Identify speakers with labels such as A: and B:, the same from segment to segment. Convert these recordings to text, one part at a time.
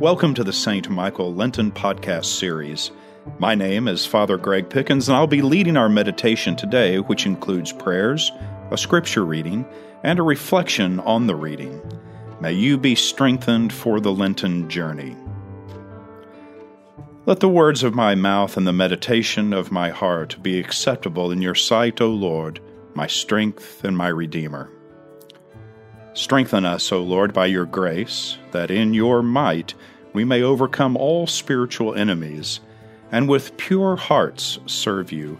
A: Welcome to the St. Michael Lenten Podcast Series. My name is Father Greg Pickens, and I'll be leading our meditation today, which includes prayers, a scripture reading, and a reflection on the reading. May you be strengthened for the Lenten journey. Let the words of my mouth and the meditation of my heart be acceptable in your sight, O Lord, my strength and my Redeemer. Strengthen us, O Lord, by your grace, that in your might we may overcome all spiritual enemies, and with pure hearts serve you.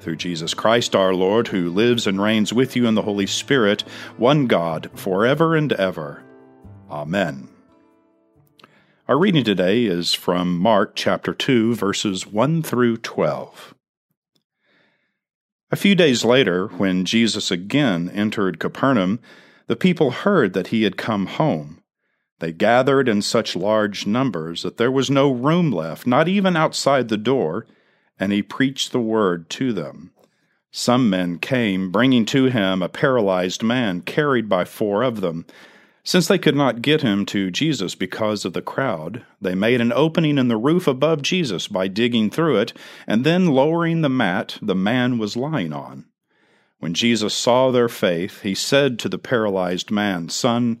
A: Through Jesus Christ our Lord, who lives and reigns with you in the Holy Spirit, one God, forever and ever. Amen. Our reading today is from Mark chapter 2, verses 1 through 12. A few days later, when Jesus again entered Capernaum, the people heard that he had come home. They gathered in such large numbers that there was no room left, not even outside the door, and he preached the word to them. Some men came, bringing to him a paralyzed man carried by four of them. Since they could not get him to Jesus because of the crowd, they made an opening in the roof above Jesus by digging through it, and then lowering the mat the man was lying on. When Jesus saw their faith, he said to the paralyzed man, Son,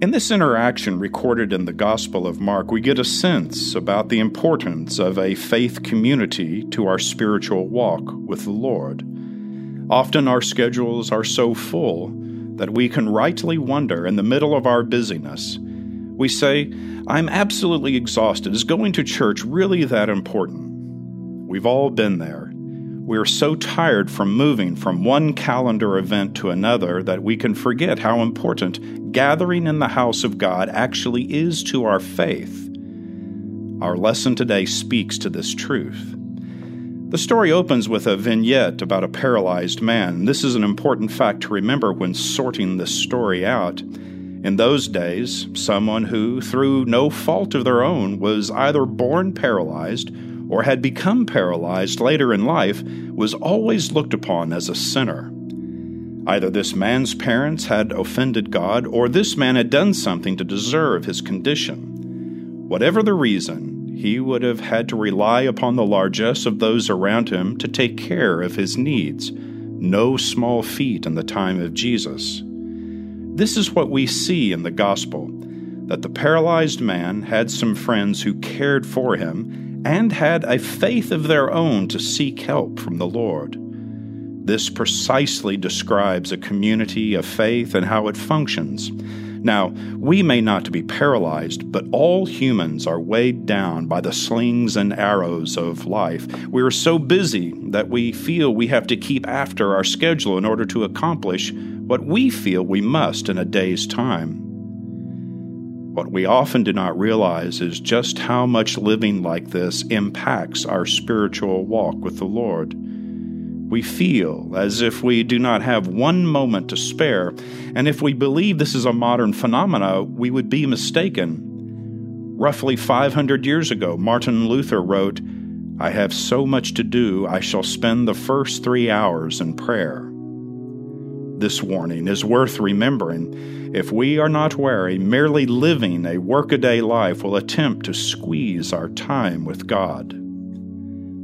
A: In this interaction recorded in the Gospel of Mark, we get a sense about the importance of a faith community to our spiritual walk with the Lord. Often our schedules are so full that we can rightly wonder in the middle of our busyness we say, I'm absolutely exhausted. Is going to church really that important? We've all been there. We are so tired from moving from one calendar event to another that we can forget how important gathering in the house of God actually is to our faith. Our lesson today speaks to this truth. The story opens with a vignette about a paralyzed man. This is an important fact to remember when sorting this story out. In those days, someone who, through no fault of their own, was either born paralyzed or had become paralyzed later in life was always looked upon as a sinner. Either this man's parents had offended God, or this man had done something to deserve his condition. Whatever the reason, he would have had to rely upon the largesse of those around him to take care of his needs. No small feat in the time of Jesus. This is what we see in the gospel that the paralyzed man had some friends who cared for him and had a faith of their own to seek help from the Lord. This precisely describes a community of faith and how it functions. Now, we may not be paralyzed, but all humans are weighed down by the slings and arrows of life. We are so busy that we feel we have to keep after our schedule in order to accomplish what we feel we must in a day's time. What we often do not realize is just how much living like this impacts our spiritual walk with the Lord. We feel as if we do not have one moment to spare, and if we believe this is a modern phenomena, we would be mistaken. Roughly 500 years ago, Martin Luther wrote, I have so much to do, I shall spend the first three hours in prayer. This warning is worth remembering. If we are not wary, merely living a workaday life will attempt to squeeze our time with God.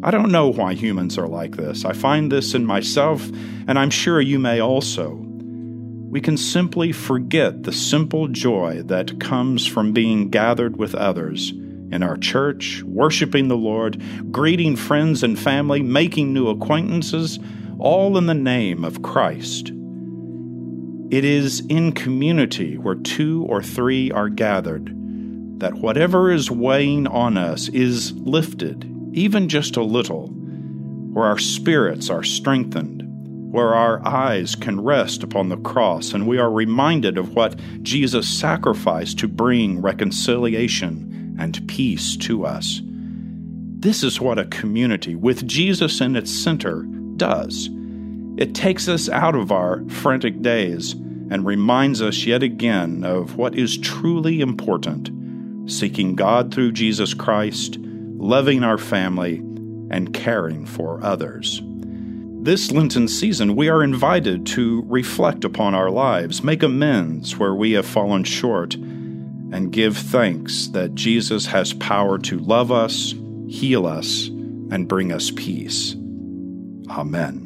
A: I don't know why humans are like this. I find this in myself, and I'm sure you may also. we can simply forget the simple joy that comes from being gathered with others in our church, worshiping the Lord, greeting friends and family, making new acquaintances, all in the name of Christ. It is in community where two or three are gathered that whatever is weighing on us is lifted, even just a little, where our spirits are strengthened, where our eyes can rest upon the cross and we are reminded of what Jesus sacrificed to bring reconciliation and peace to us. This is what a community with Jesus in its center does. It takes us out of our frantic days and reminds us yet again of what is truly important seeking God through Jesus Christ, loving our family, and caring for others. This Lenten season, we are invited to reflect upon our lives, make amends where we have fallen short, and give thanks that Jesus has power to love us, heal us, and bring us peace. Amen.